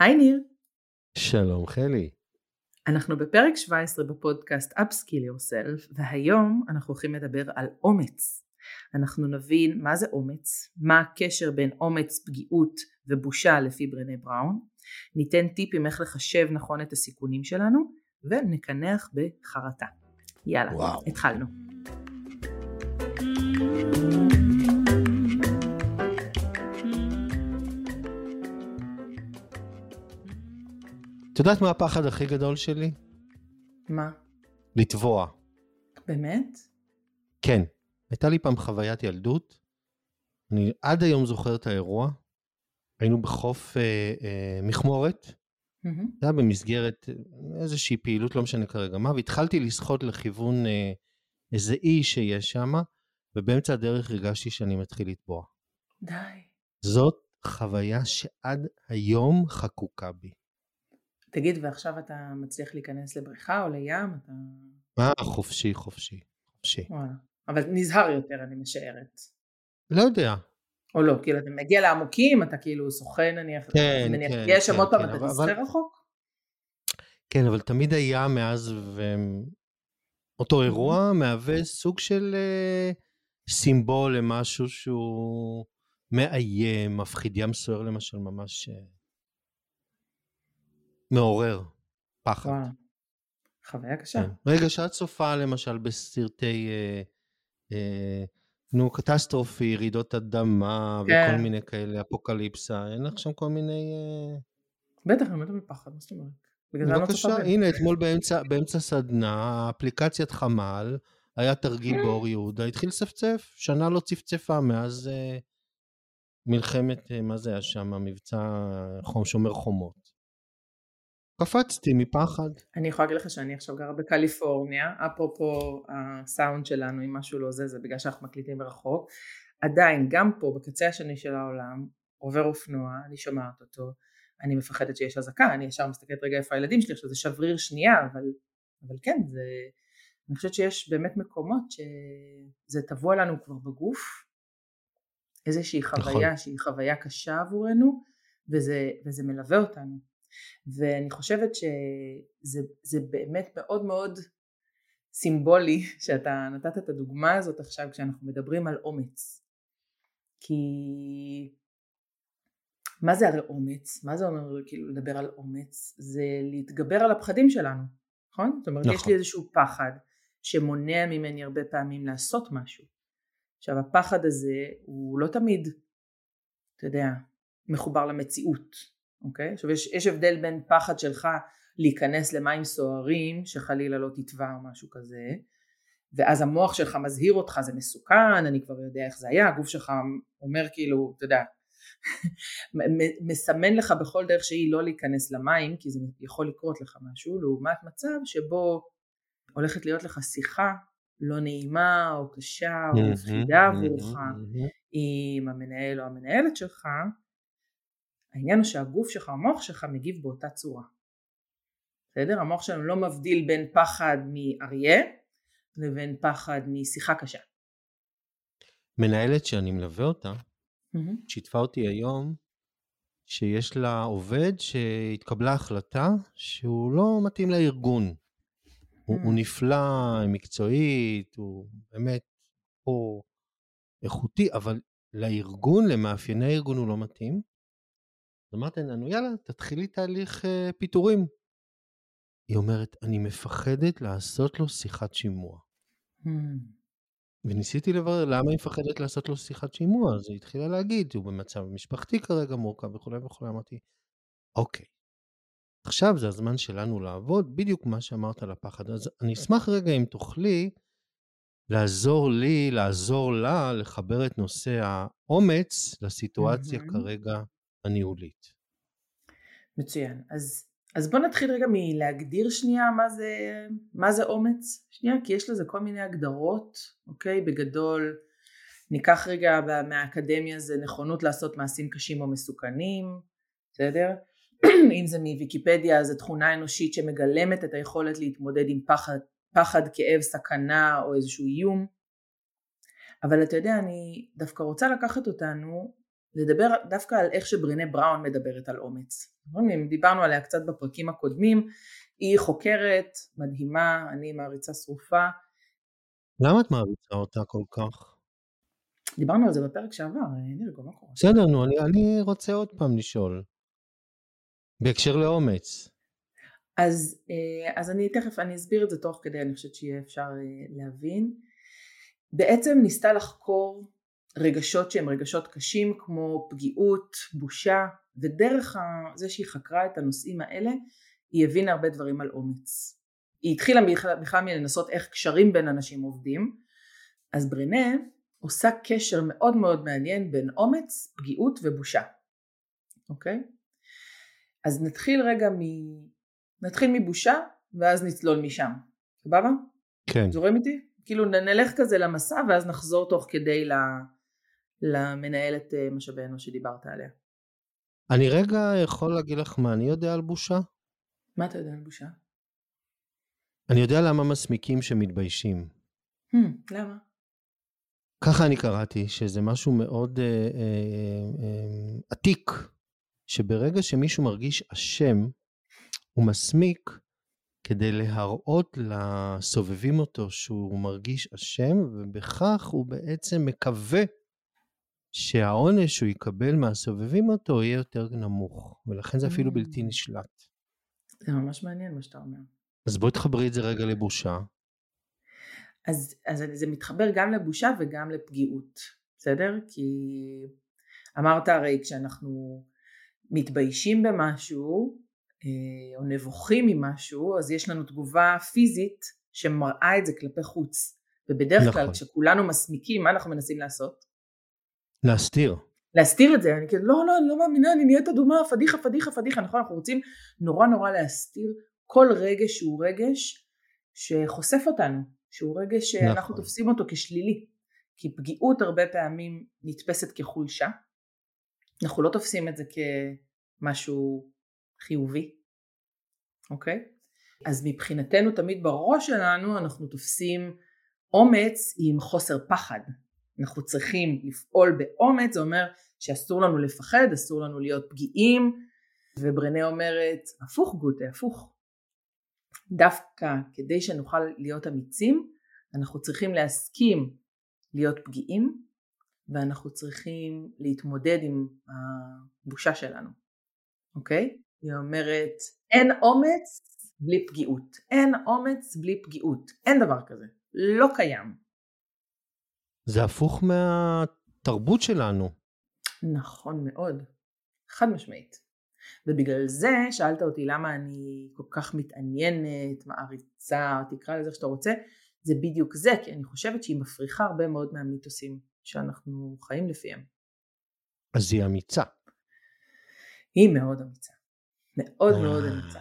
היי ניר. שלום חלי. אנחנו בפרק 17 בפודקאסט Upskill Yourself והיום אנחנו הולכים לדבר על אומץ. אנחנו נבין מה זה אומץ, מה הקשר בין אומץ, פגיעות ובושה לפי ברנה בראון, ניתן טיפים איך לחשב נכון את הסיכונים שלנו ונקנח בחרטה. יאללה, וואו. התחלנו. את יודעת מה הפחד הכי גדול שלי? מה? לטבוע. באמת? כן. הייתה לי פעם חוויית ילדות. אני עד היום זוכר את האירוע. היינו בחוף אה, אה, מכמורת. Mm-hmm. זה היה במסגרת איזושהי פעילות, לא משנה כרגע מה, והתחלתי לשחות לכיוון אה, איזה אי שיש שם, ובאמצע הדרך הרגשתי שאני מתחיל לטבוע. די. זאת חוויה שעד היום חקוקה בי. תגיד, ועכשיו אתה מצליח להיכנס לבריכה או לים? אתה... אה, חופשי, חופשי, חופשי. וואלה. אבל נזהר יותר, אני משערת. לא יודע. או לא, כאילו אתה מגיע לעמוקים, אתה כאילו שוחה נניח, כן, מניח, כן, יש שם כן, עוד פעם, כן, אתה תשחה אבל... רחוק? כן, אבל תמיד היה מאז ואותו אירוע מהווה סוג של uh, סימבול למשהו שהוא מאיים, מפחיד. ים סוער למשל ממש... מעורר פחד. וואו. חוויה קשה. כן. רגע, שאת צופה למשל בסרטי, אה, אה, נו, קטסטרופי, רעידות אדמה כן. וכל מיני כאלה, אפוקליפסה, אין לך שם כל מיני... אה... בטח, אני מתה מפחד, מה זאת אומרת? לא בבקשה, הנה, אתמול באמצע, באמצע סדנה, אפליקציית חמ"ל, היה תרגיל באור יהודה, התחיל לצפצף, שנה לא צפצפה מאז אה, מלחמת, אה, מה זה היה שם, מבצע חום, שומר חומות. קפצתי מפחד. אני יכולה להגיד לך שאני עכשיו גרה בקליפורניה, אפרופו הסאונד שלנו אם משהו לא זה, זה בגלל שאנחנו מקליטים מרחוק, עדיין גם פה בקצה השני של העולם עובר אופנוע, אני שומעת אותו, אני מפחדת שיש אזעקה, אני ישר מסתכלת רגע איפה הילדים שלי, עכשיו זה שבריר שנייה, אבל, אבל כן, זה, אני חושבת שיש באמת מקומות שזה טבוע לנו כבר בגוף, איזושהי חוויה נכון. שהיא חוויה קשה עבורנו, וזה, וזה מלווה אותנו. ואני חושבת שזה באמת מאוד מאוד סימבולי שאתה נתת את הדוגמה הזאת עכשיו כשאנחנו מדברים על אומץ כי מה זה הרי אומץ? מה זה אומר כאילו לדבר על אומץ? זה להתגבר על הפחדים שלנו, נכון? זאת אומרת נכון. יש לי איזשהו פחד שמונע ממני הרבה פעמים לעשות משהו. עכשיו הפחד הזה הוא לא תמיד, אתה יודע, מחובר למציאות, אוקיי? עכשיו יש, יש הבדל בין פחד שלך להיכנס למים סוערים שחלילה לא תטבע או משהו כזה ואז המוח שלך מזהיר אותך זה מסוכן אני כבר יודע איך זה היה הגוף שלך אומר כאילו אתה יודע מסמן לך בכל דרך שהיא לא להיכנס למים כי זה יכול לקרות לך משהו לעומת מצב שבו הולכת להיות לך שיחה לא נעימה או קשה או מפחידה עבורך עם המנהל או המנהלת שלך העניין הוא שהגוף שלך, המוח שלך מגיב באותה צורה. בסדר? המוח שלנו לא מבדיל בין פחד מאריה לבין פחד משיחה קשה. מנהלת שאני מלווה אותה, mm-hmm. שיתפה אותי היום שיש לה עובד שהתקבלה החלטה שהוא לא מתאים לארגון. הוא, הוא נפלא מקצועית, הוא באמת פה איכותי, אבל לארגון, למאפייני הארגון הוא לא מתאים. אז אמרתי לנו, יאללה, תתחילי תהליך uh, פיטורים. היא אומרת, אני מפחדת לעשות לו שיחת שימוע. Hmm. וניסיתי לברר למה היא מפחדת לעשות לו שיחת שימוע, אז היא התחילה להגיד, הוא במצב משפחתי כרגע מורכב וכולי וכולי, אמרתי, אוקיי, עכשיו זה הזמן שלנו לעבוד, בדיוק מה שאמרת על הפחד. אז אני אשמח רגע אם תוכלי לעזור לי, לעזור לה, לחבר את נושא האומץ לסיטואציה mm-hmm. כרגע הניהולית. מצוין. אז, אז בוא נתחיל רגע מלהגדיר שנייה מה זה, מה זה אומץ, שנייה, כי יש לזה כל מיני הגדרות, אוקיי? בגדול, ניקח רגע מהאקדמיה זה נכונות לעשות מעשים קשים או מסוכנים, בסדר? אם זה מוויקיפדיה זה תכונה אנושית שמגלמת את היכולת להתמודד עם פחד, פחד, כאב, סכנה או איזשהו איום. אבל אתה יודע, אני דווקא רוצה לקחת אותנו לדבר דווקא על איך שברינה בראון מדברת על אומץ, דיברנו עליה קצת בפרקים הקודמים, היא חוקרת, מדהימה, אני מעריצה שרופה. למה את מעריצה אותה כל כך? דיברנו על זה בפרק שעבר, נרגו, מה קורה? בסדר, נו, אני, אני רוצה עוד פעם לשאול. בהקשר לאומץ. אז, אה, אז אני תכף, אני אסביר את זה תוך כדי, אני חושבת שיהיה אפשר אה, להבין. בעצם ניסתה לחקור רגשות שהם רגשות קשים כמו פגיעות, בושה, ודרך זה שהיא חקרה את הנושאים האלה, היא הבינה הרבה דברים על אומץ. היא התחילה בכלל מלנסות איך קשרים בין אנשים עובדים, אז ברנה עושה קשר מאוד מאוד מעניין בין אומץ, פגיעות ובושה, אוקיי? אז נתחיל רגע מ... נתחיל מבושה ואז נצלול משם, סבבה? כן. זורם איתי? כאילו נלך כזה למסע ואז נחזור תוך כדי למנהלת אה, משאבי אנוש שדיברת עליה. אני רגע יכול להגיד לך מה אני יודע על בושה? מה אתה יודע על בושה? אני יודע למה מסמיקים שמתביישים. Hmm, למה? ככה אני קראתי, שזה משהו מאוד אה, אה, אה, עתיק, שברגע שמישהו מרגיש אשם, הוא מסמיק כדי להראות לסובבים אותו שהוא מרגיש אשם, ובכך הוא בעצם מקווה שהעונש שהוא יקבל מהסובבים אותו יהיה יותר נמוך, ולכן זה אפילו בלתי mm. נשלט. זה ממש מעניין מה שאתה אומר. אז בואי תחברי את זה רגע לבושה. אז, אז זה מתחבר גם לבושה וגם לפגיעות, בסדר? כי אמרת הרי כשאנחנו מתביישים במשהו אה, או נבוכים ממשהו אז יש לנו תגובה פיזית שמראה את זה כלפי חוץ ובדרך נכון. כלל כשכולנו מסמיקים מה אנחנו מנסים לעשות? להסתיר. להסתיר את זה, אני כאילו לא לא אני לא מאמינה אני נהיית אדומה פדיחה פדיחה פדיחה נכון אנחנו רוצים נורא נורא להסתיר כל רגש שהוא רגש שחושף אותנו שהוא רגש שאנחנו נכון. תופסים אותו כשלילי כי פגיעות הרבה פעמים נתפסת כחולשה אנחנו לא תופסים את זה כמשהו חיובי, אוקיי? אז מבחינתנו תמיד בראש שלנו אנחנו תופסים אומץ עם חוסר פחד. אנחנו צריכים לפעול באומץ, זה אומר שאסור לנו לפחד, אסור לנו להיות פגיעים, וברנה אומרת הפוך גוטה, הפוך. דווקא כדי שנוכל להיות אמיצים, אנחנו צריכים להסכים להיות פגיעים, ואנחנו צריכים להתמודד עם הבושה שלנו, אוקיי? היא אומרת אין אומץ בלי פגיעות, אין אומץ בלי פגיעות, אין דבר כזה, לא קיים. זה הפוך מהתרבות שלנו. נכון מאוד, חד משמעית. ובגלל זה שאלת אותי למה אני כל כך מתעניינת, מעריצה, תקרא לזה שאתה רוצה, זה בדיוק זה, כי אני חושבת שהיא מפריחה הרבה מאוד מהמיתוסים שאנחנו חיים לפיהם. אז היא אמיצה. היא מאוד אמיצה. מאוד מאוד אמיצה.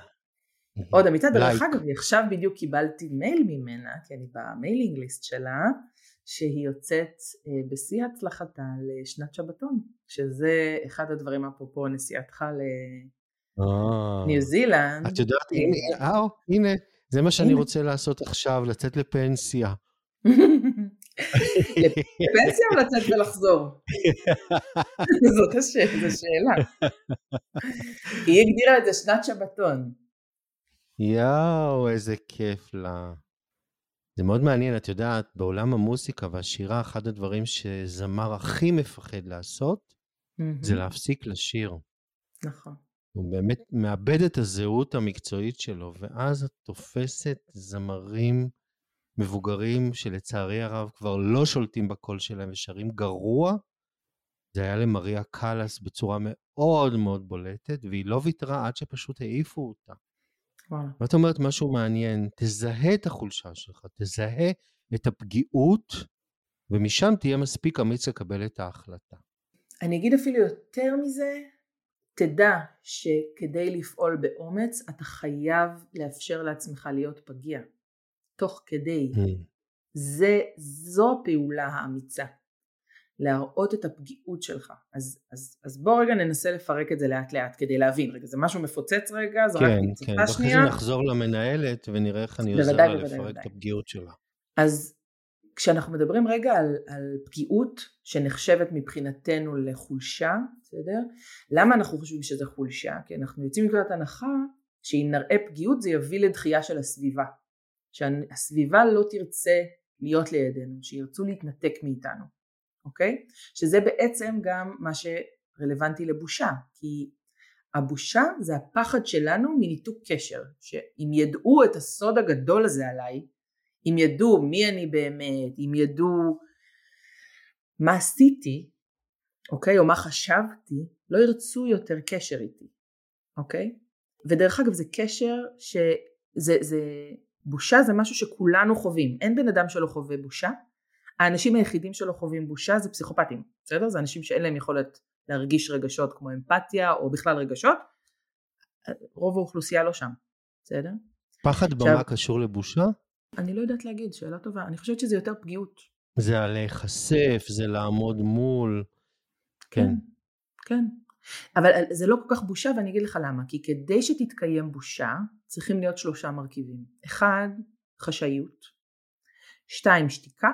מאוד אמיצה, דרך אגב, עכשיו בדיוק קיבלתי מייל ממנה, כי אני במיילינג ליסט שלה, שהיא יוצאת אה, בשיא הצלחתה לשנת שבתון, שזה אחד הדברים אפרופו נסיעתך לניו אה. זילנד. את יודעת, הנה, זה מה שאני רוצה לעשות עכשיו, לצאת לפנסיה. לפנסיה או לצאת ולחזור? זאת השאלה. היא הגדירה את זה שנת שבתון. יואו, איזה כיף לה. זה מאוד מעניין, את יודעת, בעולם המוסיקה והשירה, אחד הדברים שזמר הכי מפחד לעשות, זה להפסיק לשיר. נכון. הוא באמת מאבד את הזהות המקצועית שלו, ואז את תופסת זמרים מבוגרים שלצערי הרב כבר לא שולטים בקול שלהם ושרים גרוע, זה היה למריה קאלאס בצורה מאוד מאוד בולטת, והיא לא ויתרה עד שפשוט העיפו אותה. ואת אומרת משהו מעניין, תזהה את החולשה שלך, תזהה את הפגיעות, ומשם תהיה מספיק אמיץ לקבל את ההחלטה. אני אגיד אפילו יותר מזה, תדע שכדי לפעול באומץ אתה חייב לאפשר לעצמך להיות פגיע. תוך כדי. Mm. זה, זו הפעולה האמיצה. להראות את הפגיעות שלך. אז, אז, אז בוא רגע ננסה לפרק את זה לאט לאט כדי להבין. רגע, זה משהו מפוצץ רגע, זרקתי כן, פצצה כן. שנייה. כן, כן, נחזור למנהלת ונראה איך אני עוזר לה לפרק בוודאי. את הפגיעות שלה. אז כשאנחנו מדברים רגע על, על פגיעות שנחשבת מבחינתנו לחולשה, בסדר? למה אנחנו חושבים שזה חולשה? כי אנחנו יוצאים מנקודת הנחה שאם נראה פגיעות זה יביא לדחייה של הסביבה. שהסביבה לא תרצה להיות לידינו, שירצו להתנתק מאיתנו, אוקיי? שזה בעצם גם מה שרלוונטי לבושה, כי הבושה זה הפחד שלנו מניתוק קשר, שאם ידעו את הסוד הגדול הזה עליי, אם ידעו מי אני באמת, אם ידעו מה עשיתי, אוקיי, או מה חשבתי, לא ירצו יותר קשר איתי, אוקיי? ודרך אגב זה קשר שזה זה, בושה זה משהו שכולנו חווים, אין בן אדם שלא חווה בושה, האנשים היחידים שלא חווים בושה זה פסיכופטים, בסדר? זה אנשים שאין להם יכולת להרגיש רגשות כמו אמפתיה או בכלל רגשות, רוב האוכלוסייה לא שם, בסדר? פחד במה עכשיו, קשור לבושה? אני לא יודעת להגיד, שאלה טובה, אני חושבת שזה יותר פגיעות. זה על להיחשף, זה לעמוד מול, כן. כן, כן. אבל זה לא כל כך בושה ואני אגיד לך למה, כי כדי שתתקיים בושה צריכים להיות שלושה מרכיבים. אחד, חשאיות, שתיים, שתיקה,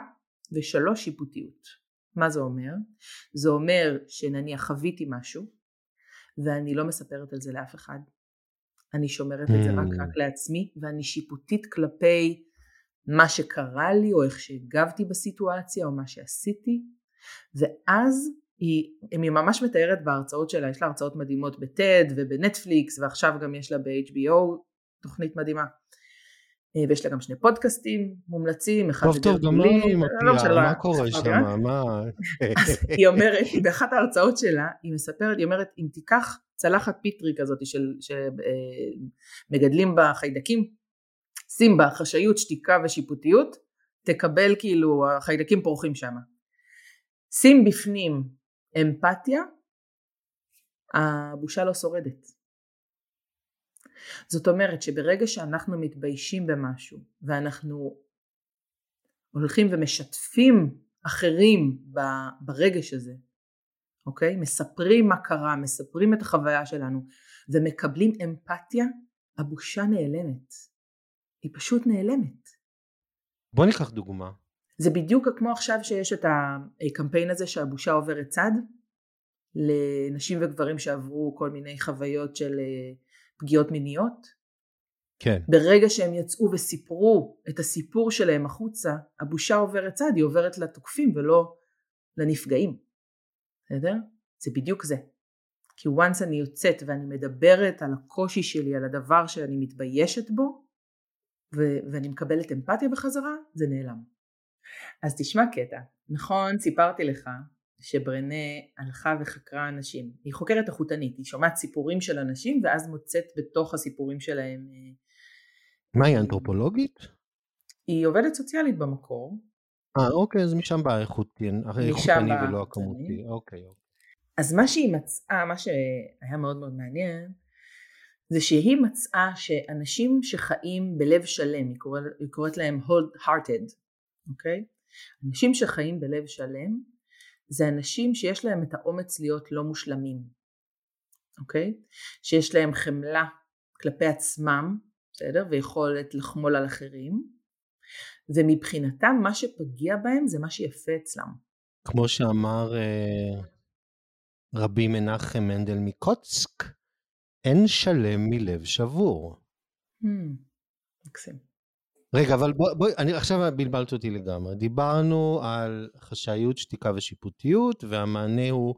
ושלוש, שיפוטיות. מה זה אומר? זה אומר שנניח חוויתי משהו ואני לא מספרת על זה לאף אחד. אני שומרת את זה רק, רק hmm. לעצמי ואני שיפוטית כלפי מה שקרה לי או איך שהגבתי בסיטואציה או מה שעשיתי ואז היא, היא ממש מתארת בהרצאות שלה, יש לה הרצאות מדהימות בטד ובנטפליקס ועכשיו גם יש לה ב-HBO תוכנית מדהימה. אה, ויש לה גם שני פודקאסטים מומלצים, אחד טוב טוב, גם אני מפיעה, לא מה קורה שם, מה... היא אומרת, באחת ההרצאות שלה, היא מספרת, היא אומרת, אם תיקח צלחת פיטרי כזאת שמגדלים אה, בה חיידקים, שים בה חשאיות, שתיקה ושיפוטיות, תקבל כאילו, החיידקים פורחים שם. שים בפנים אמפתיה, הבושה לא שורדת. זאת אומרת שברגע שאנחנו מתביישים במשהו ואנחנו הולכים ומשתפים אחרים ברגש הזה, אוקיי? מספרים מה קרה, מספרים את החוויה שלנו ומקבלים אמפתיה, הבושה נעלמת. היא פשוט נעלמת. בוא ניקח דוגמה. זה בדיוק כמו עכשיו שיש את הקמפיין הזה שהבושה עוברת צד לנשים וגברים שעברו כל מיני חוויות של אה, פגיעות מיניות. כן. ברגע שהם יצאו וסיפרו את הסיפור שלהם החוצה, הבושה עוברת צד, היא עוברת לתוקפים ולא לנפגעים. בסדר? זה בדיוק זה. כי once אני יוצאת ואני מדברת על הקושי שלי, על הדבר שאני מתביישת בו, ו- ואני מקבלת אמפתיה בחזרה, זה נעלם. אז תשמע קטע, נכון סיפרתי לך שברנה הלכה וחקרה אנשים. היא חוקרת איכותנית, היא שומעת סיפורים של אנשים ואז מוצאת בתוך הסיפורים שלהם... אה, מה היא אנתרופולוגית? היא עובדת סוציאלית במקור. אה אוקיי, אז משם בא האיכותי ולא הכמותי. אוקיי, אוקיי. אז מה שהיא מצאה, מה שהיה מאוד מאוד מעניין, זה שהיא מצאה שאנשים שחיים בלב שלם, היא קוראת, היא קוראת להם hold hearted, אוקיי? אנשים שחיים בלב שלם, זה אנשים שיש להם את האומץ להיות לא מושלמים, אוקיי? שיש להם חמלה כלפי עצמם, בסדר? ויכולת לחמול על אחרים, ומבחינתם מה שפגיע בהם זה מה שיפה אצלם. כמו שאמר אה, רבי מנחם מנדל מקוצק, אין שלם מלב שבור. Hmm, מקסים. רגע, אבל בואי, בוא, אני עכשיו בלבלת אותי לגמרי. דיברנו על חשאיות, שתיקה ושיפוטיות, והמענה הוא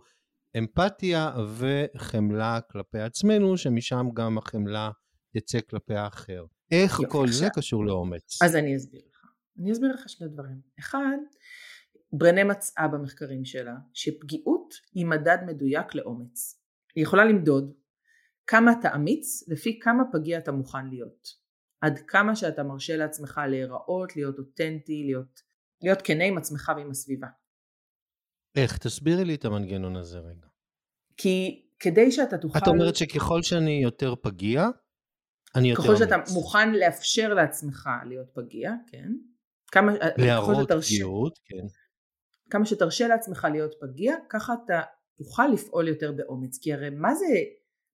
אמפתיה וחמלה כלפי עצמנו, שמשם גם החמלה תצא כלפי האחר. איך יופי, כל עכשיו. זה קשור לאומץ? אז אני אסביר לך. אני אסביר לך שני דברים. אחד, ברנה מצאה במחקרים שלה שפגיעות היא מדד מדויק לאומץ. היא יכולה למדוד כמה אתה אמיץ לפי כמה פגיע אתה מוכן להיות. עד כמה שאתה מרשה לעצמך להיראות, להיות אותנטי, להיות, להיות כנה עם עצמך ועם הסביבה. איך? תסבירי לי את המנגנון הזה רגע. כי כדי שאתה תוכל... את אומרת שככל שאני יותר פגיע, אני יותר אמיץ. ככל שאתה מוכן לאפשר לעצמך להיות פגיע, כן. כמה... להראות שתרש... פגיעות, כן. כמה שתרשה לעצמך להיות פגיע, ככה אתה תוכל לפעול יותר באומץ. כי הרי מה זה,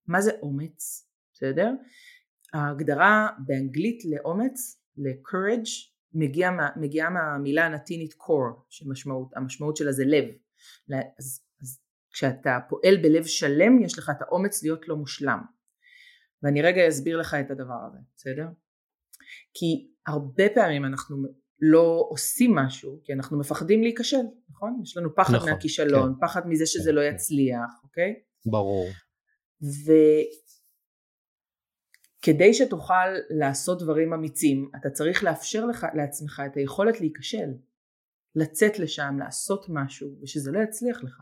מה זה אומץ? בסדר? ההגדרה באנגלית לאומץ, ל-courage, מגיעה מה, מגיע מהמילה הנטינית core, שהמשמעות שלה זה לב. אז, אז כשאתה פועל בלב שלם יש לך את האומץ להיות לא מושלם. ואני רגע אסביר לך את הדבר הזה, בסדר? כי הרבה פעמים אנחנו לא עושים משהו כי אנחנו מפחדים להיכשל, נכון? יש לנו פחד נכון, מהכישלון, כן. פחד מזה שזה כן, לא כן. יצליח, אוקיי? ברור. וכדי שתוכל לעשות דברים אמיצים, אתה צריך לאפשר לך, לעצמך את היכולת להיכשל, לצאת לשם, לעשות משהו, ושזה לא יצליח לך.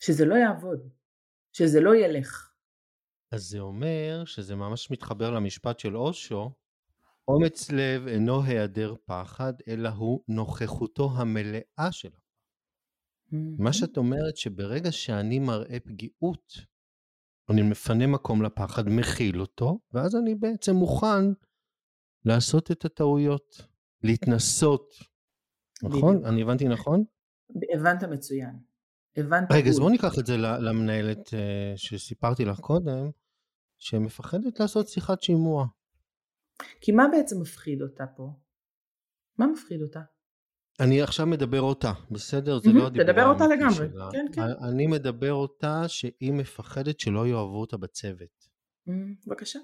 שזה לא יעבוד, שזה לא ילך. אז זה אומר שזה ממש מתחבר למשפט של אושו, אומץ לב אינו היעדר פחד, אלא הוא נוכחותו המלאה של הפחד. מה שאת אומרת שברגע שאני מראה פגיעות, אני מפנה מקום לפחד, מכיל אותו, ואז אני בעצם מוכן לעשות את הטעויות, להתנסות. נכון? בדיוק. אני הבנתי נכון? הבנת מצוין. הבנת רגע, אז בואו ניקח את זה למנהלת אה, שסיפרתי לך קודם, שמפחדת לעשות שיחת שימוע. כי מה בעצם מפחיד אותה פה? מה מפחיד אותה? אני עכשיו מדבר אותה, בסדר? זה לא הדיבור תדבר אותה לגמרי, כן, כן. אני מדבר אותה שהיא מפחדת שלא יאהבו אותה בצוות. בבקשה.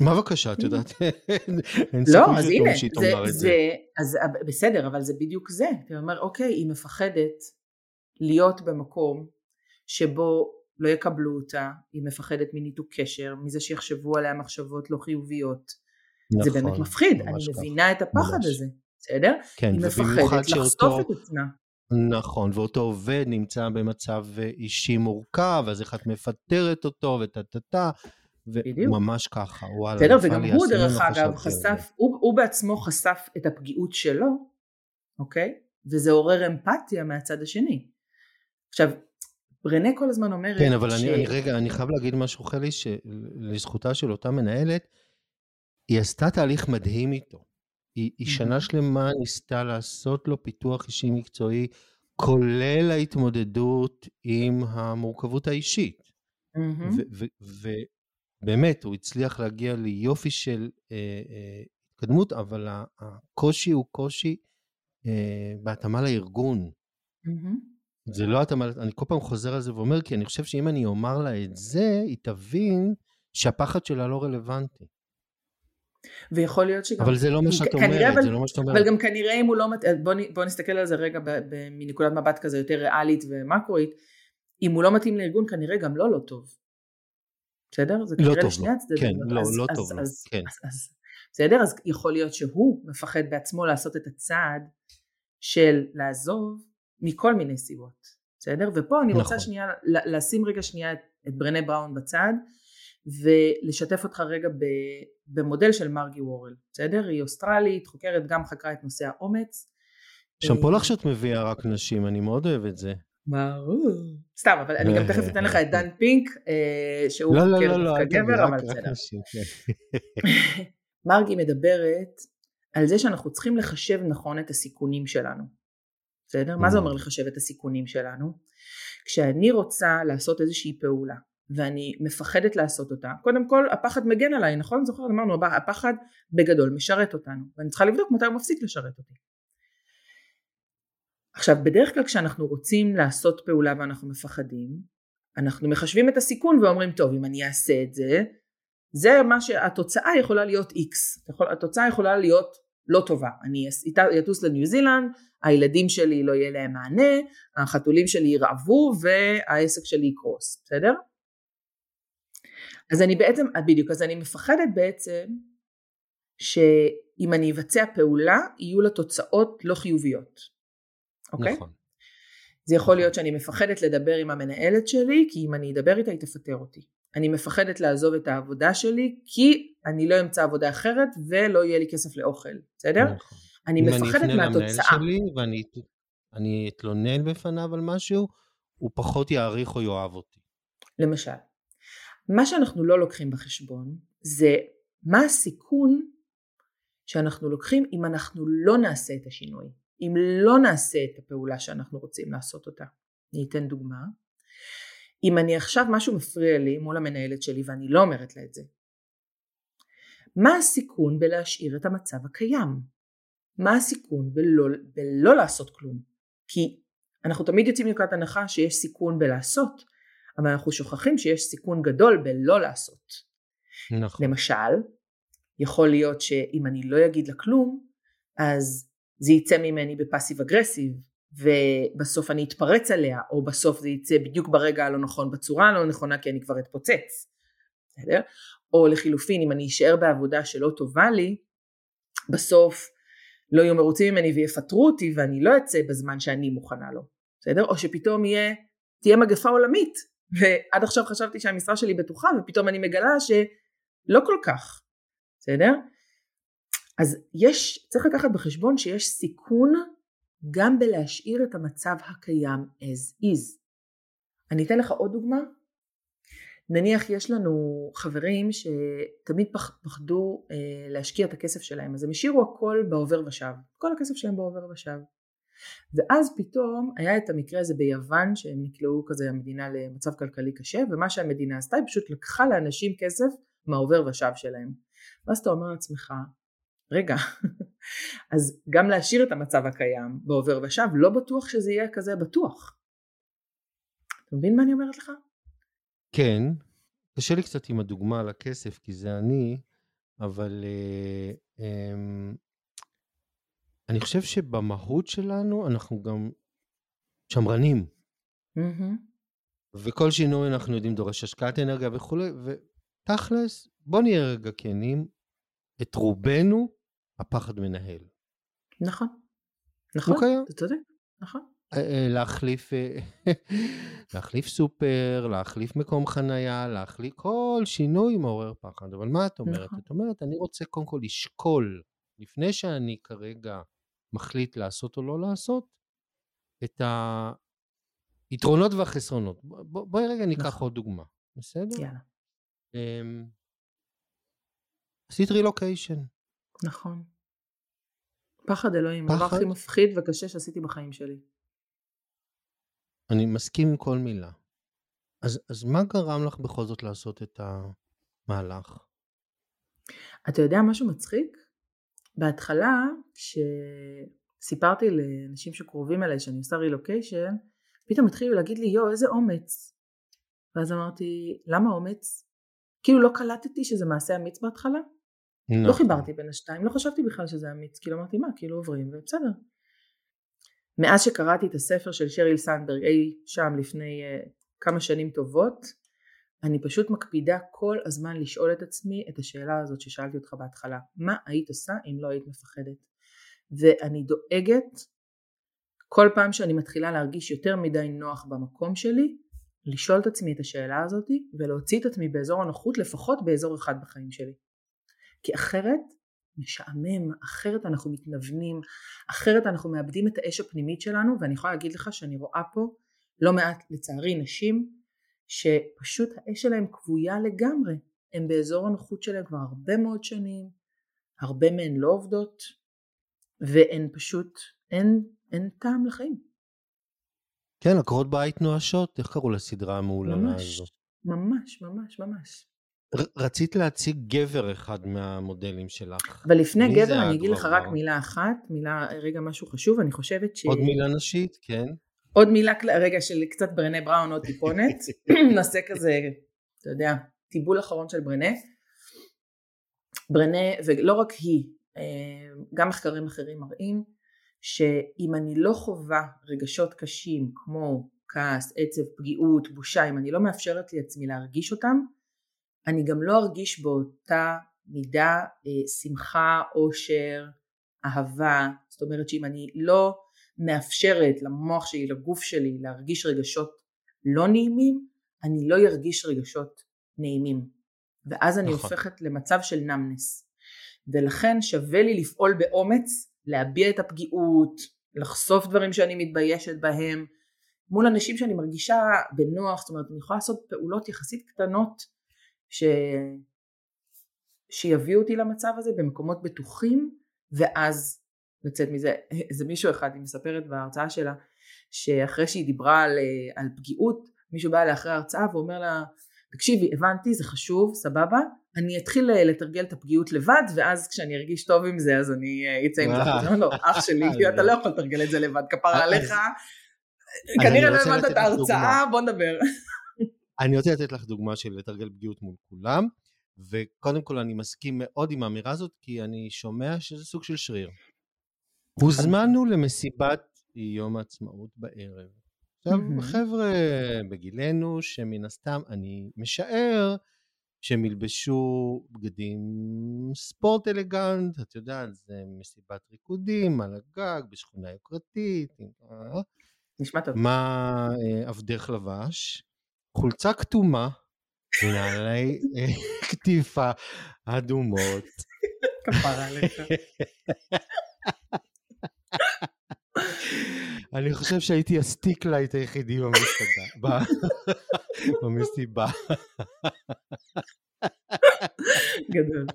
מה בבקשה, את יודעת? אין לא, אז הנה, זה, זה, אז בסדר, אבל זה בדיוק זה. אתה אומר, אוקיי, היא מפחדת להיות במקום שבו לא יקבלו אותה, היא מפחדת מניתוק קשר, מזה שיחשבו עליה מחשבות לא חיוביות. נכון, זה באמת מפחיד, אני כך. מבינה את הפחד ממש. הזה, בסדר? כן, היא מפחדת לחשוף את עצמה. נכון, ואותו עובד נמצא במצב אישי מורכב, אז איך את מפטרת אותו וטה טה טה, וממש ככה, וואלה. בסדר, וגם הוא דרך אגב חשף, הוא, הוא בעצמו חשף את הפגיעות שלו, אוקיי? וזה עורר אמפתיה מהצד השני. עכשיו, ברנה כל הזמן אומרת כן, אבל ש... אני, רגע, אני חייב להגיד משהו, חלי, שלזכותה של אותה מנהלת, היא עשתה תהליך מדהים איתו. היא, היא שנה שלמה ניסתה לעשות לו פיתוח אישי מקצועי, כולל ההתמודדות עם המורכבות האישית. ובאמת, הוא הצליח להגיע ליופי של אה, אה, התקדמות, אבל הקושי הוא קושי אה, בהתאמה לארגון. זה לא התאמה, אני כל פעם חוזר על זה ואומר, כי אני חושב שאם אני אומר לה את זה, היא תבין שהפחד שלה לא רלוונטי. ויכול להיות שגם... אבל זה לא מה שאת אומרת, אבל, זה לא מה שאת אומרת. אבל גם כנראה אם הוא לא... בוא, בוא נסתכל על זה רגע מנקודת מבט כזה יותר ריאלית ומקרואית, אם הוא לא מתאים לארגון כנראה גם לא לא טוב. בסדר? זה לא כנראה לא לשני הצדדים. כן, לא, אז, לא אז, טוב אז, לו, אז, כן. אז, אז, בסדר? אז יכול להיות שהוא מפחד בעצמו לעשות את הצעד של לעזוב מכל מיני סיבות, בסדר? ופה אני רוצה נכון. שנייה לשים רגע שנייה את, את ברנה בראון בצד ולשתף אותך רגע במודל של מרגי וורל, בסדר? היא אוסטרלית, חוקרת, גם חקרה את נושא האומץ. שמפו לך שאת מביאה רק נשים, אני מאוד אוהב את זה. ברור. סתם, אבל אני גם תכף אתן לך את דן פינק, אה, שהוא לא, לא, חוקר לא, כגבר, אבל בסדר. כן. מרגי מדברת על זה שאנחנו צריכים לחשב נכון את הסיכונים שלנו. בסדר? מה זה אומר לחשב את הסיכונים שלנו? כשאני רוצה לעשות איזושהי פעולה ואני מפחדת לעשות אותה, קודם כל הפחד מגן עליי, נכון? זוכר? אמרנו הפחד בגדול משרת אותנו ואני צריכה לבדוק מתי הוא מפסיק לשרת אותי. עכשיו בדרך כלל כשאנחנו רוצים לעשות פעולה ואנחנו מפחדים, אנחנו מחשבים את הסיכון ואומרים טוב אם אני אעשה את זה, זה מה שהתוצאה יכולה להיות x, התוצאה יכולה להיות לא טובה, אני אטוס לניו זילנד, הילדים שלי לא יהיה להם מענה, החתולים שלי ירעבו והעסק שלי יקרוס, בסדר? אז אני בעצם, בדיוק, אז אני מפחדת בעצם שאם אני אבצע פעולה יהיו לה תוצאות לא חיוביות, אוקיי? נכון. זה יכול להיות שאני מפחדת לדבר עם המנהלת שלי כי אם אני אדבר איתה היא תפטר אותי. אני מפחדת לעזוב את העבודה שלי כי אני לא אמצא עבודה אחרת ולא יהיה לי כסף לאוכל, בסדר? נכון. אני מפחדת מהתוצאה. אם אני אפנה למנהל שלי ואני אתלונן בפניו על משהו, הוא פחות יעריך או יאהב אותי. למשל, מה שאנחנו לא לוקחים בחשבון זה מה הסיכון שאנחנו לוקחים אם אנחנו לא נעשה את השינוי, אם לא נעשה את הפעולה שאנחנו רוצים לעשות אותה. אני אתן דוגמה. אם אני עכשיו משהו מפריע לי מול המנהלת שלי ואני לא אומרת לה את זה, מה הסיכון בלהשאיר את המצב הקיים? מה הסיכון בלא, בלא לעשות כלום? כי אנחנו תמיד יוצאים מנקודת הנחה שיש סיכון בלעשות, אבל אנחנו שוכחים שיש סיכון גדול בלא לעשות. נכון. למשל, יכול להיות שאם אני לא אגיד לה כלום, אז זה יצא ממני בפאסיב אגרסיב, ובסוף אני אתפרץ עליה, או בסוף זה יצא בדיוק ברגע הלא נכון, בצורה הלא נכונה, כי אני כבר אתפוצץ. בסדר? או לחילופין, אם אני אשאר בעבודה שלא טובה לי, בסוף לא יהיו מרוצים ממני ויפטרו אותי ואני לא אצא בזמן שאני מוכנה לו. בסדר? או שפתאום יהיה, תהיה מגפה עולמית, ועד עכשיו חשבתי שהמשרה שלי בטוחה, ופתאום אני מגלה שלא כל כך. בסדר? אז יש, צריך לקחת בחשבון שיש סיכון גם בלהשאיר את המצב הקיים as is. אני אתן לך עוד דוגמה. נניח יש לנו חברים שתמיד פחדו אה, להשקיע את הכסף שלהם, אז הם השאירו הכל בעובר ושב, כל הכסף שלהם בעובר ושב. ואז פתאום היה את המקרה הזה ביוון שהם נקלעו כזה המדינה למצב כלכלי קשה ומה שהמדינה עשתה היא פשוט לקחה לאנשים כסף מהעובר ושב שלהם. ואז אתה אומר לעצמך רגע, אז גם להשאיר את המצב הקיים בעובר ושב, לא בטוח שזה יהיה כזה בטוח. אתה מבין מה אני אומרת לך? כן, קשה לי קצת עם הדוגמה על הכסף, כי זה אני, אבל אה, אה, אני חושב שבמהות שלנו אנחנו גם שמרנים. Mm-hmm. וכל שינוי אנחנו יודעים דורש השקעת אנרגיה וכולי, ותכלס, בוא נהיה רגע כנים, את רובנו הפחד מנהל. נכון. נכון, אתה צודק, נכון. אה, אה, להחליף, אה, להחליף סופר, להחליף מקום חנייה, להחליף, כל שינוי מעורר פחד. אבל מה את אומרת? נכון. את אומרת, אני רוצה קודם כל לשקול, לפני שאני כרגע מחליט לעשות או לא לעשות, את היתרונות והחסרונות. בוא, בואי רגע ניקח נכון. עוד דוגמה, בסדר? יאללה. Um, עשית רילוקיישן. נכון. פחד אלוהים, הדבר הכי מפחיד וקשה שעשיתי בחיים שלי. אני מסכים עם כל מילה. אז, אז מה גרם לך בכל זאת לעשות את המהלך? אתה יודע משהו מצחיק? בהתחלה, כשסיפרתי לאנשים שקרובים אליי שאני עושה רילוקיישן, פתאום התחילו להגיד לי, יואו, איזה אומץ. ואז אמרתי, למה אומץ? כאילו לא קלטתי שזה מעשה אמיץ בהתחלה. נכון. לא חיברתי בין השתיים, לא חשבתי בכלל שזה אמיץ, כאילו אמרתי מה, כאילו עוברים ובסדר. מאז שקראתי את הספר של שריל סנדברג אי שם לפני uh, כמה שנים טובות, אני פשוט מקפידה כל הזמן לשאול את עצמי את השאלה הזאת ששאלתי אותך בהתחלה, מה היית עושה אם לא היית מפחדת? ואני דואגת כל פעם שאני מתחילה להרגיש יותר מדי נוח במקום שלי, לשאול את עצמי את השאלה הזאת ולהוציא את עצמי באזור הנוחות לפחות באזור אחד בחיים שלי. כי אחרת משעמם, אחרת אנחנו מתנוונים, אחרת אנחנו מאבדים את האש הפנימית שלנו ואני יכולה להגיד לך שאני רואה פה לא מעט לצערי נשים שפשוט האש שלהם כבויה לגמרי, הם באזור הנוחות שלהם כבר הרבה מאוד שנים, הרבה מהן לא עובדות והן פשוט, אין, אין טעם לחיים. כן, עקרות בית נואשות, איך קראו לסדרה המעולנה הזו? ממש, ממש, ממש. רצית להציג גבר אחד מהמודלים שלך. אבל לפני גבר אני אגיד לך רק מילה אחת, מילה, רגע משהו חשוב, אני חושבת ש... עוד מילה נשית, כן. עוד מילה, רגע של קצת ברנה בראון, עוד טיפונת, נעשה כזה, אתה יודע, טיבול אחרון של ברנה. ברנה, ולא רק היא, אה, גם מחקרים אחרים מראים, שאם אני לא חווה רגשות קשים כמו כעס, עצב, פגיעות, בושה, אם אני לא מאפשרת לעצמי להרגיש אותם, אני גם לא ארגיש באותה מידה אה, שמחה, אושר, אהבה, זאת אומרת שאם אני לא מאפשרת למוח שלי, לגוף שלי, להרגיש רגשות לא נעימים, אני לא ארגיש רגשות נעימים. ואז אני נכון. הופכת למצב של נמנס. ולכן שווה לי לפעול באומץ, להביע את הפגיעות, לחשוף דברים שאני מתביישת בהם, מול אנשים שאני מרגישה בנוח, זאת אומרת אני יכולה לעשות פעולות יחסית קטנות ש... שיביאו אותי למצב הזה במקומות בטוחים ואז לצאת מזה. איזה מישהו אחד, היא מספרת בהרצאה שלה שאחרי שהיא דיברה על, על פגיעות מישהו בא אליה אחרי ההרצאה ואומר לה תקשיבי, הבנתי, זה חשוב, סבבה, אני אתחיל אה, לתרגל את הפגיעות לבד, ואז כשאני ארגיש טוב עם זה, אז אני אה, אצא עם זה. לא, אח שלי, אתה לא יכול לתרגל את זה לבד, כפרה עליך. כנראה לא הבנת את ההרצאה, בוא נדבר. אני רוצה לתת לך דוגמה של לתרגל פגיעות מול כולם, וקודם כל אני מסכים מאוד עם האמירה הזאת, כי אני שומע שזה סוג של שריר. הוזמנו למסיבת יום העצמאות בערב. עכשיו, חבר'ה בגילנו, שמן הסתם אני משער שהם ילבשו בגדים ספורט אלגנט, את יודעת, זה מסיבת ריקודים על הגג, בשכונה יוקרתית. נשמע טוב. מה אה, עבדך לבש? חולצה כתומה, קטיפה אה, אדומות. כפרה עליך. אני חושב שהייתי ה stick light היחידי במסיבה. גדול.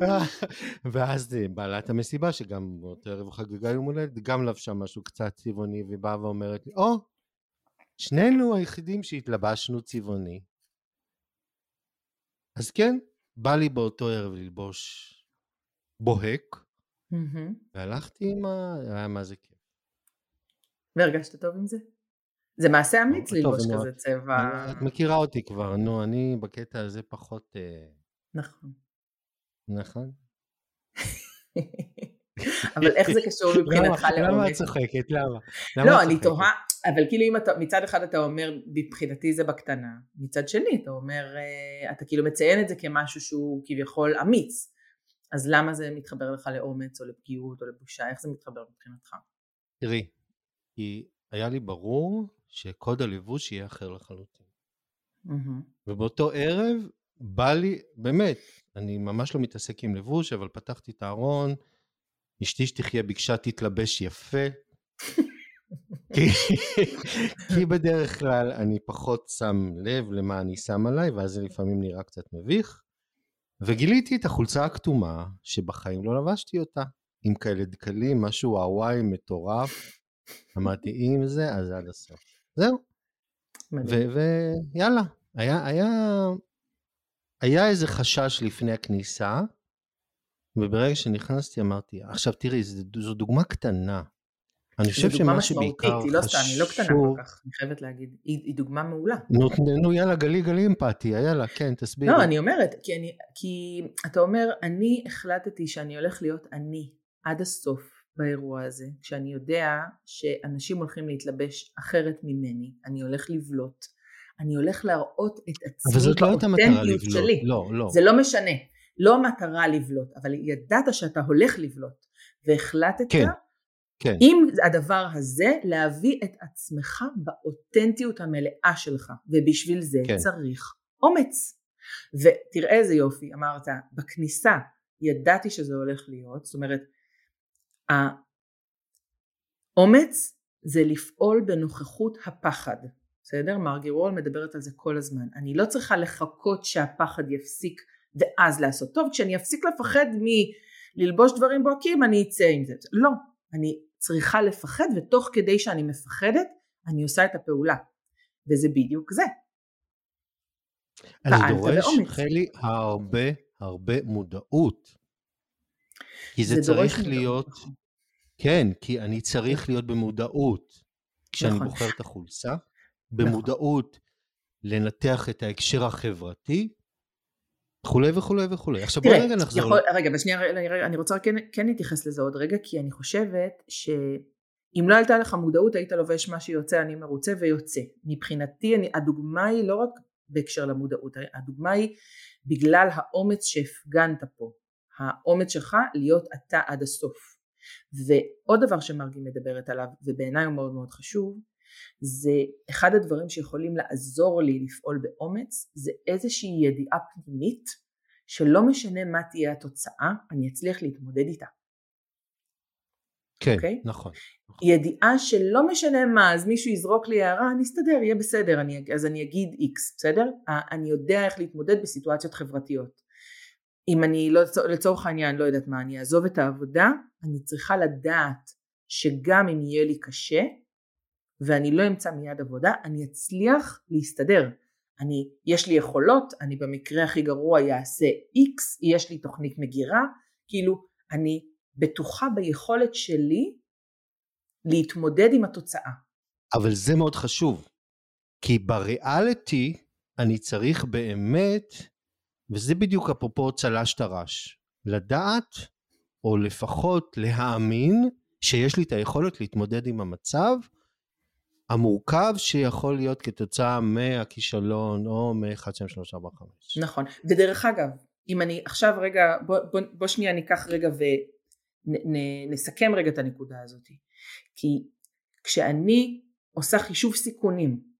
ואז בעלת המסיבה, שגם באותו ערב חגגה יום הולדת, גם לבשה משהו קצת צבעוני, והיא באה ואומרת לי, או, שנינו היחידים שהתלבשנו צבעוני. אז כן, בא לי באותו ערב ללבוש בוהק, והלכתי עם ה... היה מה זה כיף. והרגשת טוב עם זה? זה מעשה אמיץ ללבוש כזה צבע. את מכירה אותי כבר, נו, אני בקטע הזה פחות... אה, נכון. נכון. אבל איך זה קשור מבחינתך לעומק? למה את צוחקת? למה? לא, אני תוהה, אבל כאילו אם אתה, מצד אחד אתה אומר, מבחינתי זה בקטנה, מצד שני אתה אומר, אה, אתה כאילו מציין את זה כמשהו שהוא כביכול אמיץ, אז למה זה מתחבר לך לאומץ או לפגיעות או לבושה? איך זה מתחבר מבחינתך? תראי, כי היה לי ברור שקוד הלבוש יהיה אחר לחלוטין. ובאותו ערב בא לי, באמת, אני ממש לא מתעסק עם לבוש, אבל פתחתי את הארון, אשתי שתחיה ביקשה תתלבש יפה. כי, כי בדרך כלל אני פחות שם לב למה אני שם עליי, ואז זה לפעמים נראה קצת מביך. וגיליתי את החולצה הכתומה, שבחיים לא לבשתי אותה, עם כאלה דקלים, משהו הוואי מטורף. אמרתי, אם זה, אז עד הסוף. זהו. ויאללה, היה, היה, היה איזה חשש לפני הכניסה, וברגע שנכנסתי אמרתי, עכשיו תראי, זו דוגמה קטנה. אני חושב שמה שבעיקר חשוב... היא לא סתם, היא לא קטנה כל כך, אני חייבת להגיד. היא, היא דוגמה מעולה. נו, יאללה, גלי גלי אמפתיה, יאללה, כן, תסבירי. לא, אני אומרת, כי, אני, כי אתה אומר, אני החלטתי שאני הולך להיות אני עד הסוף באירוע הזה, כשאני יודע שאנשים הולכים להתלבש אחרת ממני, אני הולך לבלוט, אני הולך להראות את עצמי לא באותנטיות שלי. לא, לא. זה לא משנה. לא מטרה לבלוט, אבל ידעת שאתה הולך לבלוט, והחלטת כן, כן. עם הדבר הזה להביא את עצמך באותנטיות המלאה שלך, ובשביל זה כן. צריך אומץ. ותראה איזה יופי, אמרת, בכניסה ידעתי שזה הולך להיות, זאת אומרת, האומץ זה לפעול בנוכחות הפחד, בסדר? מרגי וול מדברת על זה כל הזמן. אני לא צריכה לחכות שהפחד יפסיק ואז לעשות טוב, כשאני אפסיק לפחד מללבוש דברים בוהקים אני אצא עם זה. לא, אני צריכה לפחד ותוך כדי שאני מפחדת אני עושה את הפעולה. וזה בדיוק זה. אני דורש, חלי, הרבה הרבה מודעות. כי זה, זה צריך להיות, מודעות. כן, כי אני צריך נכון. להיות במודעות. כשאני נכון. בוחר את החולצה, נכון. במודעות נכון. לנתח את ההקשר החברתי, וכולי וכולי וכולי. עכשיו בוא רגע נחזור. יכול, רגע, בשנייה, רגע, אני רוצה כן, כן להתייחס לזה עוד רגע, כי אני חושבת שאם לא הייתה לך מודעות היית לובש מה שיוצא אני מרוצה ויוצא. מבחינתי אני, הדוגמה היא לא רק בהקשר למודעות, הדוגמה היא בגלל האומץ שהפגנת פה. האומץ שלך להיות אתה עד הסוף. ועוד דבר שמרגי מדברת עליו, ובעיניי הוא מאוד מאוד חשוב, זה אחד הדברים שיכולים לעזור לי לפעול באומץ זה איזושהי ידיעה פנימית שלא משנה מה תהיה התוצאה אני אצליח להתמודד איתה. כן, okay? אוקיי? נכון. ידיעה שלא משנה מה אז מישהו יזרוק לי הערה אני אסתדר יהיה בסדר אני, אז אני אגיד איקס בסדר? אני יודע איך להתמודד בסיטואציות חברתיות. אם אני לא לצורך העניין לא יודעת מה אני אעזוב את העבודה אני צריכה לדעת שגם אם יהיה לי קשה ואני לא אמצא מיד עבודה, אני אצליח להסתדר. אני, יש לי יכולות, אני במקרה הכי גרוע יעשה X, יש לי תוכנית מגירה, כאילו אני בטוחה ביכולת שלי להתמודד עם התוצאה. אבל זה מאוד חשוב, כי בריאליטי אני צריך באמת, וזה בדיוק אפרופו צל"ש טר"ש, לדעת, או לפחות להאמין, שיש לי את היכולת להתמודד עם המצב המורכב שיכול להיות כתוצאה מהכישלון או מ-1, 2, 3, 4, 5. נכון, ודרך אגב, אם אני עכשיו רגע, בוא, בוא, בוא שנייה ניקח רגע ונסכם רגע את הנקודה הזאת. כי כשאני עושה חישוב סיכונים,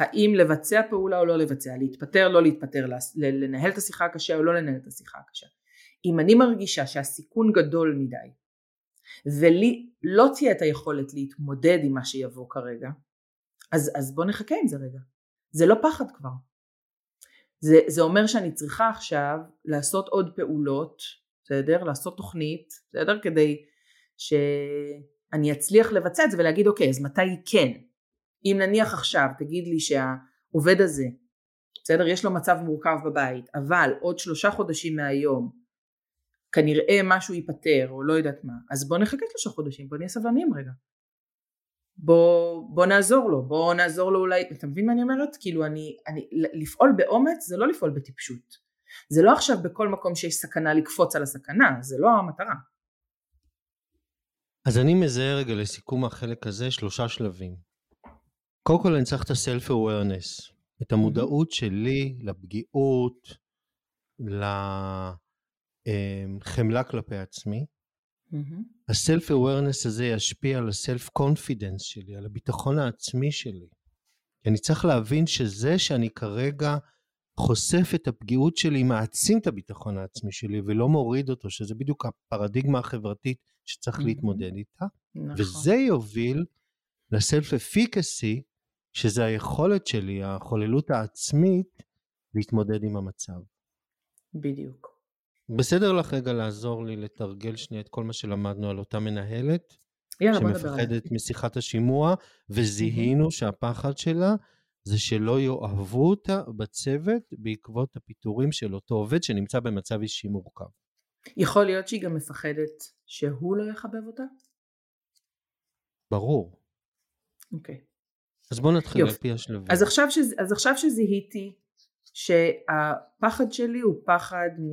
האם לבצע פעולה או לא לבצע, להתפטר, לא להתפטר, לנהל את השיחה הקשה או לא לנהל את השיחה הקשה. אם אני מרגישה שהסיכון גדול מדי, ולי לא תהיה את היכולת להתמודד עם מה שיבוא כרגע, אז, אז בוא נחכה עם זה רגע. זה לא פחד כבר. זה, זה אומר שאני צריכה עכשיו לעשות עוד פעולות, בסדר? לעשות תוכנית, בסדר? כדי שאני אצליח לבצע את זה ולהגיד אוקיי אז מתי כן? אם נניח עכשיו תגיד לי שהעובד הזה, בסדר? יש לו מצב מורכב בבית, אבל עוד שלושה חודשים מהיום כנראה משהו ייפתר או לא יודעת מה, אז בוא נחכה שלושה חודשים, בוא נהיה סבלניים רגע. בוא, בוא נעזור לו, בוא נעזור לו אולי, אתה מבין מה אני אומרת? כאילו אני, אני, לפעול באומץ זה לא לפעול בטיפשות. זה לא עכשיו בכל מקום שיש סכנה לקפוץ על הסכנה, זה לא המטרה. אז אני מזהה רגע לסיכום החלק הזה שלושה שלבים. קודם כל אני צריך את ה-self-awareness, את המודעות שלי לפגיעות, לחמלה כלפי עצמי. הסלף אווירנס הזה ישפיע על הסלף קונפידנס שלי, על הביטחון העצמי שלי. אני צריך להבין שזה שאני כרגע חושף את הפגיעות שלי, מעצים את הביטחון העצמי שלי ולא מוריד אותו, שזה בדיוק הפרדיגמה החברתית שצריך להתמודד איתה. נכון. וזה יוביל לסלף אפיקסי, שזה היכולת שלי, החוללות העצמית, להתמודד עם המצב. בדיוק. בסדר לך רגע לעזור לי לתרגל שנייה את כל מה שלמדנו על אותה מנהלת? יאללה, בוא נדבר עליה. שמפחדת משיחת השימוע, וזיהינו שהפחד שלה זה שלא יאהבו אותה בצוות בעקבות הפיטורים של אותו עובד שנמצא במצב אישי מורכב. יכול להיות שהיא גם מפחדת שהוא לא יחבב אותה? ברור. אוקיי. אז בוא נתחיל על פי השלבים. אז עכשיו, שז, אז עכשיו שזיהיתי שהפחד שלי הוא פחד מ...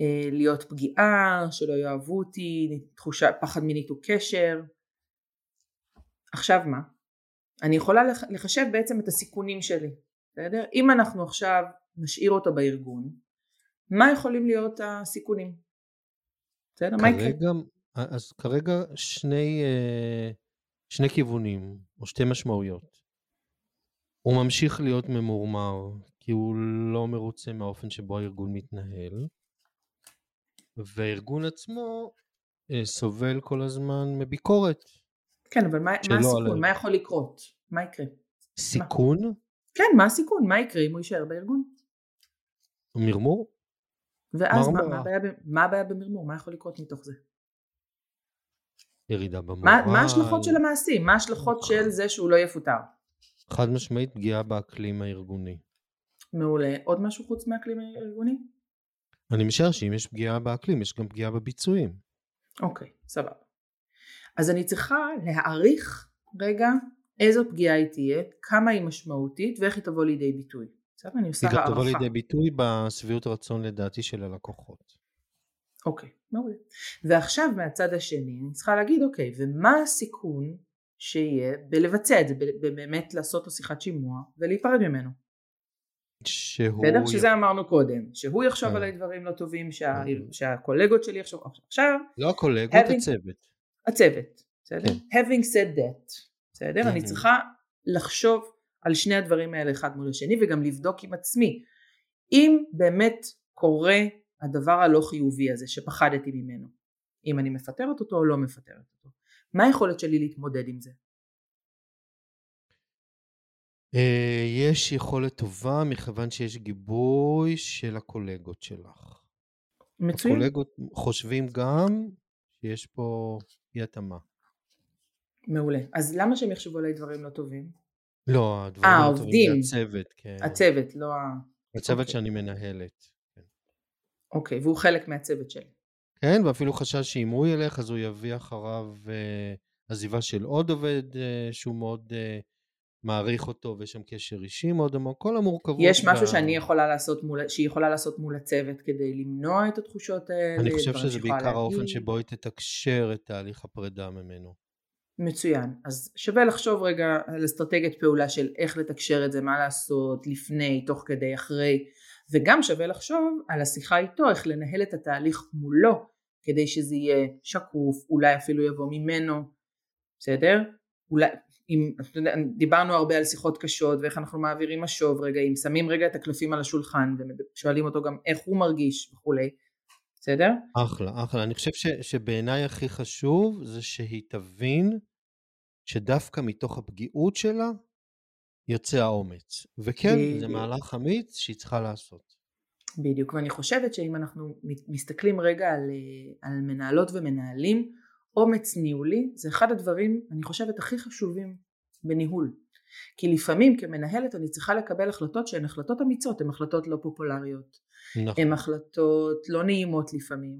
אה, להיות פגיעה, שלא יאהבו אותי, תחושה, פחד מניתוק קשר. עכשיו מה? אני יכולה לחשב בעצם את הסיכונים שלי, בסדר? אם אנחנו עכשיו נשאיר אותו בארגון, מה יכולים להיות הסיכונים? בסדר? מה יקרה? אז כרגע שני, אה, שני כיוונים, או שתי משמעויות. הוא ממשיך להיות ממורמר, כי הוא לא מרוצה מהאופן שבו הארגון מתנהל. והארגון עצמו אה, סובל כל הזמן מביקורת. כן, אבל מה, מה הסיכון? על... מה יכול לקרות? מה יקרה? סיכון? מה? כן, מה הסיכון? מה יקרה אם הוא יישאר בארגון? מרמור? ואז מה, מה, הבעיה, מה הבעיה במרמור? מה יכול לקרות מתוך זה? ירידה במורל. מה, מה ההשלכות של המעשים? מה ההשלכות של זה שהוא לא יפוטר? חד משמעית פגיעה באקלים הארגוני. מעולה. עוד משהו חוץ מהאקלים הארגוני? אני משער שאם יש פגיעה באקלים, יש גם פגיעה בביצועים. אוקיי, סבבה. אז אני צריכה להעריך רגע איזו פגיעה היא תהיה, כמה היא משמעותית ואיך היא תבוא לידי ביטוי. בסדר? אני עושה הערכה. היא תבוא לידי ביטוי בשביעות רצון לדעתי של הלקוחות. אוקיי, מעולה. ועכשיו מהצד השני אני צריכה להגיד אוקיי, ומה הסיכון שיהיה בלבצע את זה, באמת לעשות לו שיחת שימוע ולהיפרד ממנו. שהוא... בסדר? שזה אמרנו קודם, שהוא יחשוב כן. עליי דברים לא טובים, שה... כן. שהקולגות שלי יחשוב עכשיו. לא הקולגות, having... הצוות. הצוות, בסדר? כן. having said that, בסדר? אני צריכה לחשוב על שני הדברים האלה אחד מול השני וגם לבדוק עם עצמי. אם באמת קורה הדבר הלא חיובי הזה שפחדתי ממנו, אם אני מפטרת אותו או לא מפטרת אותו, מה היכולת שלי להתמודד עם זה? אה, יש יכולת טובה מכיוון שיש גיבוי של הקולגות שלך. מצוין. הקולגות חושבים גם שיש פה אי התאמה. מעולה. אז למה שהם יחשבו עליי דברים לא טובים? לא, הדברים הטובים העובדים, זה הצוות, כן. הצוות, לא ה... הצוות אוקיי. שאני מנהלת. אוקיי, והוא חלק מהצוות שלי. כן, ואפילו חשש שאם הוא ילך אז הוא יביא אחריו אה, עזיבה של עוד עובד אה, שהוא מאוד אה, מעריך אותו ויש שם קשר אישי מאוד עמוק, כל המורכבות. יש משהו וה- שאני יכולה לעשות מול, שהיא יכולה לעשות מול הצוות כדי למנוע את התחושות האלה? אני חושב שזה בעיקר האופן להגיד? שבו היא תתקשר את תהליך הפרידה ממנו. מצוין. אז שווה לחשוב רגע על אסטרטגיית פעולה של איך לתקשר את זה, מה לעשות לפני, תוך כדי, אחרי, וגם שווה לחשוב על השיחה איתו, איך לנהל את התהליך מולו, כדי שזה יהיה שקוף, אולי אפילו יבוא ממנו, בסדר? אולי, אם, דיברנו הרבה על שיחות קשות ואיך אנחנו מעבירים משוב רגע, אם שמים רגע את הקלפים על השולחן ושואלים אותו גם איך הוא מרגיש וכולי, בסדר? אחלה, אחלה. אני חושב ש, שבעיניי הכי חשוב זה שהיא תבין שדווקא מתוך הפגיעות שלה יוצא האומץ. וכן, זה בדיוק. מהלך אמיץ שהיא צריכה לעשות. בדיוק, ואני חושבת שאם אנחנו מסתכלים רגע על, אה, על מנהלות ומנהלים, אומץ ניהולי זה אחד הדברים, אני חושבת, הכי חשובים בניהול. כי לפעמים כמנהלת אני צריכה לקבל החלטות שהן החלטות אמיצות, הן החלטות לא פופולריות, נכון. הן החלטות לא נעימות לפעמים.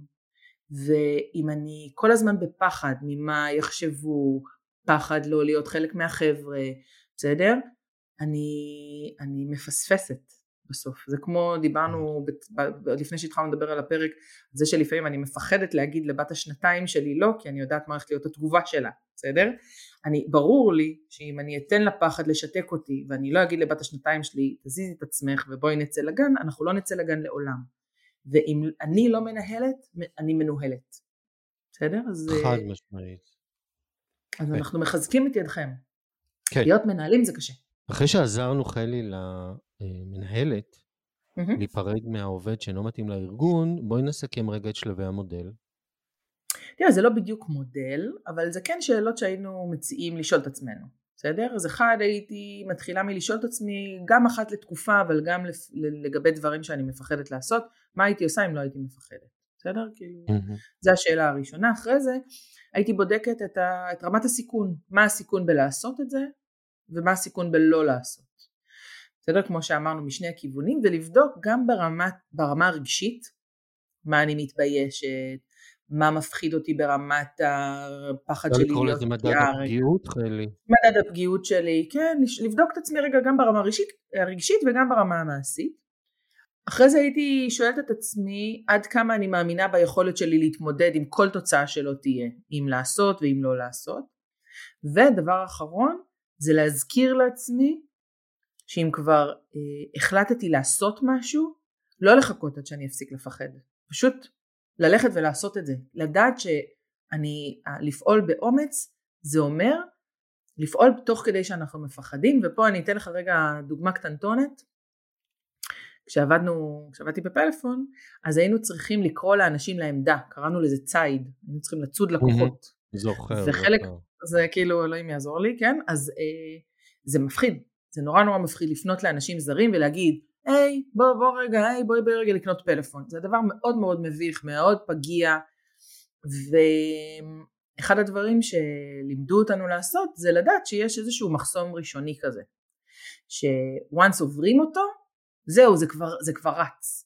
ואם אני כל הזמן בפחד ממה יחשבו, פחד לא להיות חלק מהחבר'ה, בסדר? אני, אני מפספסת בסוף. זה כמו דיברנו ב- ב- עוד לפני שהתחלנו לדבר על הפרק, זה שלפעמים אני מפחדת להגיד לבת השנתיים שלי לא, כי אני יודעת מה הולכת להיות התגובה שלה, בסדר? אני, ברור לי שאם אני אתן לה פחד לשתק אותי ואני לא אגיד לבת השנתיים שלי תזיזי את עצמך ובואי נצא לגן, אנחנו לא נצא לגן לעולם. ואם אני לא מנהלת, אני מנוהלת. בסדר? אז, חד משמעית. אז כן. אנחנו מחזקים את ידכם. כן. להיות מנהלים זה קשה. אחרי שעזרנו חלי למנהלת מהמם. להיפרד מהעובד שאינו מתאים לארגון, בואי נסכם רגע את שלבי המודל. תראה, זה לא בדיוק מודל, אבל זה כן שאלות שהיינו מציעים לשאול את עצמנו, בסדר? אז אחד הייתי מתחילה מלשאול את עצמי גם אחת לתקופה, אבל גם לגבי דברים שאני מפחדת לעשות, מה הייתי עושה אם לא הייתי מפחדת, בסדר? כאילו, מהמם. זו השאלה הראשונה. אחרי זה הייתי בודקת את, ה, את רמת הסיכון, מה הסיכון בלעשות את זה, ומה הסיכון בלא לעשות. בסדר? כמו שאמרנו משני הכיוונים, ולבדוק גם ברמת, ברמה הרגשית, מה אני מתביישת, מה מפחיד אותי ברמת הפחד אפשר שלי לקרוא להיות לזה מדד פגיעה, רגע. הפגיעות, חלי. מדד הפגיעות שלי, כן, לבדוק את עצמי רגע גם ברמה הרגשית, הרגשית וגם ברמה המעשית. אחרי זה הייתי שואלת את עצמי עד כמה אני מאמינה ביכולת שלי להתמודד עם כל תוצאה שלא תהיה, אם לעשות ואם לא לעשות. ודבר אחרון זה להזכיר לעצמי שאם כבר אה, החלטתי לעשות משהו, לא לחכות עד שאני אפסיק לפחד, פשוט ללכת ולעשות את זה, לדעת שאני, אה, לפעול באומץ זה אומר לפעול תוך כדי שאנחנו מפחדים, ופה אני אתן לך רגע דוגמה קטנטונת. כשעבדנו, כשעבדתי בפלאפון, אז היינו צריכים לקרוא לאנשים לעמדה, קראנו לזה ציד, היינו צריכים לצוד לקוחות. זוכר, וחלק, זוכר. זה כאילו אלוהים יעזור לי, כן? אז אה, זה מפחיד, זה נורא נורא מפחיד לפנות לאנשים זרים ולהגיד, היי בוא בוא רגע, היי בואי בואי רגע לקנות פלאפון. זה דבר מאוד מאוד מביך, מאוד פגיע, ואחד הדברים שלימדו אותנו לעשות זה לדעת שיש איזשהו מחסום ראשוני כזה, ש-once עוברים אותו, זהו, זה כבר, זה כבר רץ.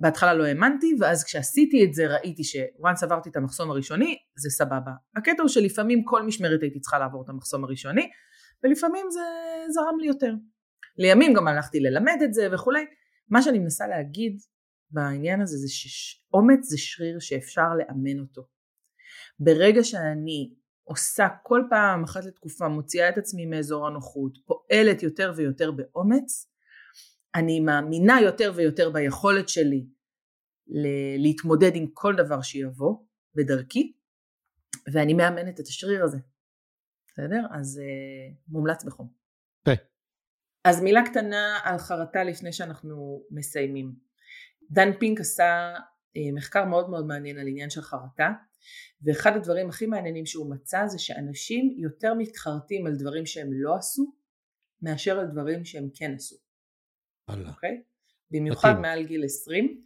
בהתחלה לא האמנתי, ואז כשעשיתי את זה ראיתי ש-once עברתי את המחסום הראשוני, זה סבבה. הקטע הוא שלפעמים כל משמרת הייתי צריכה לעבור את המחסום הראשוני, ולפעמים זה זרם לי יותר. לימים גם הלכתי ללמד את זה וכולי. מה שאני מנסה להגיד בעניין הזה זה שאומץ זה שריר שאפשר לאמן אותו. ברגע שאני עושה כל פעם אחת לתקופה, מוציאה את עצמי מאזור הנוחות, פועלת יותר ויותר באומץ, אני מאמינה יותר ויותר ביכולת שלי להתמודד עם כל דבר שיבוא בדרכי, ואני מאמנת את השריר הזה. בסדר? אז uh, מומלץ בחום. פה. אז מילה קטנה על חרטה לפני שאנחנו מסיימים. דן פינק עשה uh, מחקר מאוד מאוד מעניין על עניין של חרטה, ואחד הדברים הכי מעניינים שהוא מצא זה שאנשים יותר מתחרטים על דברים שהם לא עשו, מאשר על דברים שהם כן עשו. אוקיי? במיוחד מתאים. מעל גיל 20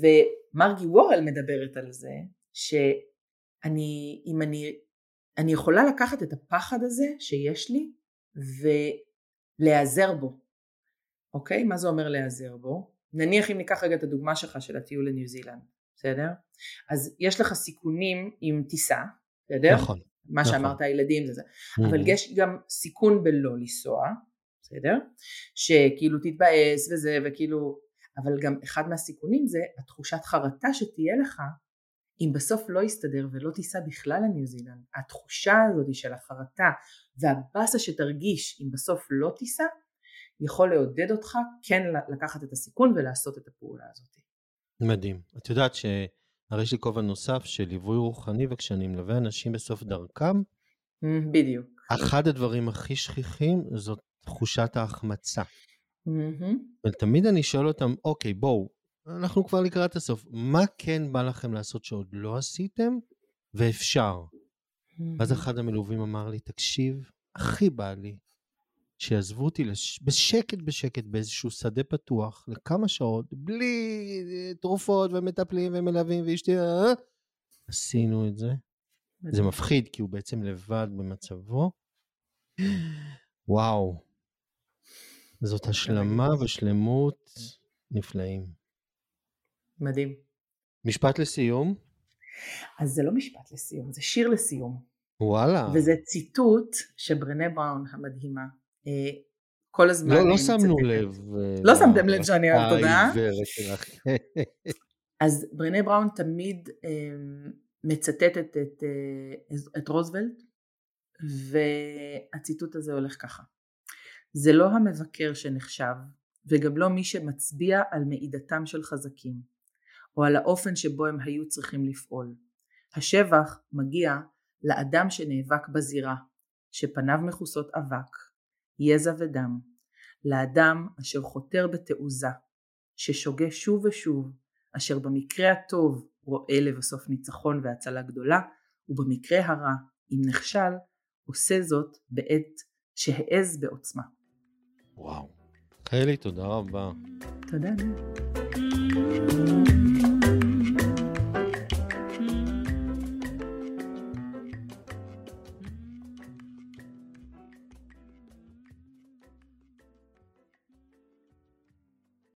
ומרגי וורל מדברת על זה שאני אם אני אני יכולה לקחת את הפחד הזה שיש לי להיעזר בו. אוקיי? מה זה אומר להיעזר בו? נניח אם ניקח רגע את הדוגמה שלך של הטיול לניו זילנד, בסדר? אז יש לך סיכונים עם טיסה, בסדר? נכון. מה נכון. שאמרת הילדים זה זה. Mhm. אבל יש גם סיכון בלא לנסוע, בסדר? שכאילו תתבאס וזה וכאילו, אבל גם אחד מהסיכונים זה התחושת חרטה שתהיה לך אם בסוף לא יסתדר ולא תיסע בכלל לניו זילנד. התחושה הזאת של החרטה והבאסה שתרגיש אם בסוף לא תיסע, יכול לעודד אותך כן לקחת את הסיכון ולעשות את הפעולה הזאת. מדהים. את יודעת שהרי יש לי כובע נוסף של ליווי רוחני, וכשאני מלווה אנשים בסוף דרכם, Mm, בדיוק. אחד הדברים הכי שכיחים זאת תחושת ההחמצה. מהמם. ותמיד אני שואל אותם, אוקיי, בואו, אנחנו כבר לקראת הסוף, מה כן בא לכם לעשות שעוד לא עשיתם, ואפשר? ואז אחד המלווים אמר לי, תקשיב, הכי בא לי שיעזבו אותי לש... בשקט בשקט באיזשהו שדה פתוח לכמה שעות, בלי אה, תרופות ומטפלים ומלווים ואשתי... אה, עשינו את זה. זה מפחיד, כי הוא בעצם לבד במצבו. וואו. זאת השלמה ושלמות נפלאים. מדהים. משפט לסיום? אז זה לא משפט לסיום, זה שיר לסיום. וואלה. וזה ציטוט שברנה בראון המדהימה אה, כל הזמן לא, לא שמנו. לב. אה, לא ל- שמתם לב שאני אוהבת אותה, אה? שלך. אז ברנה בראון תמיד אה, מצטטת את, אה, את רוזוולט והציטוט הזה הולך ככה זה לא המבקר שנחשב וגם לא מי שמצביע על מעידתם של חזקים או על האופן שבו הם היו צריכים לפעול. השבח מגיע לאדם שנאבק בזירה, שפניו מכוסות אבק, יזע ודם, לאדם אשר חותר בתעוזה, ששוגה שוב ושוב, אשר במקרה הטוב רואה לבסוף ניצחון והצלה גדולה, ובמקרה הרע, אם נכשל, עושה זאת בעת שהעז בעוצמה. וואו. חיילי, תודה רבה. תודה. נו.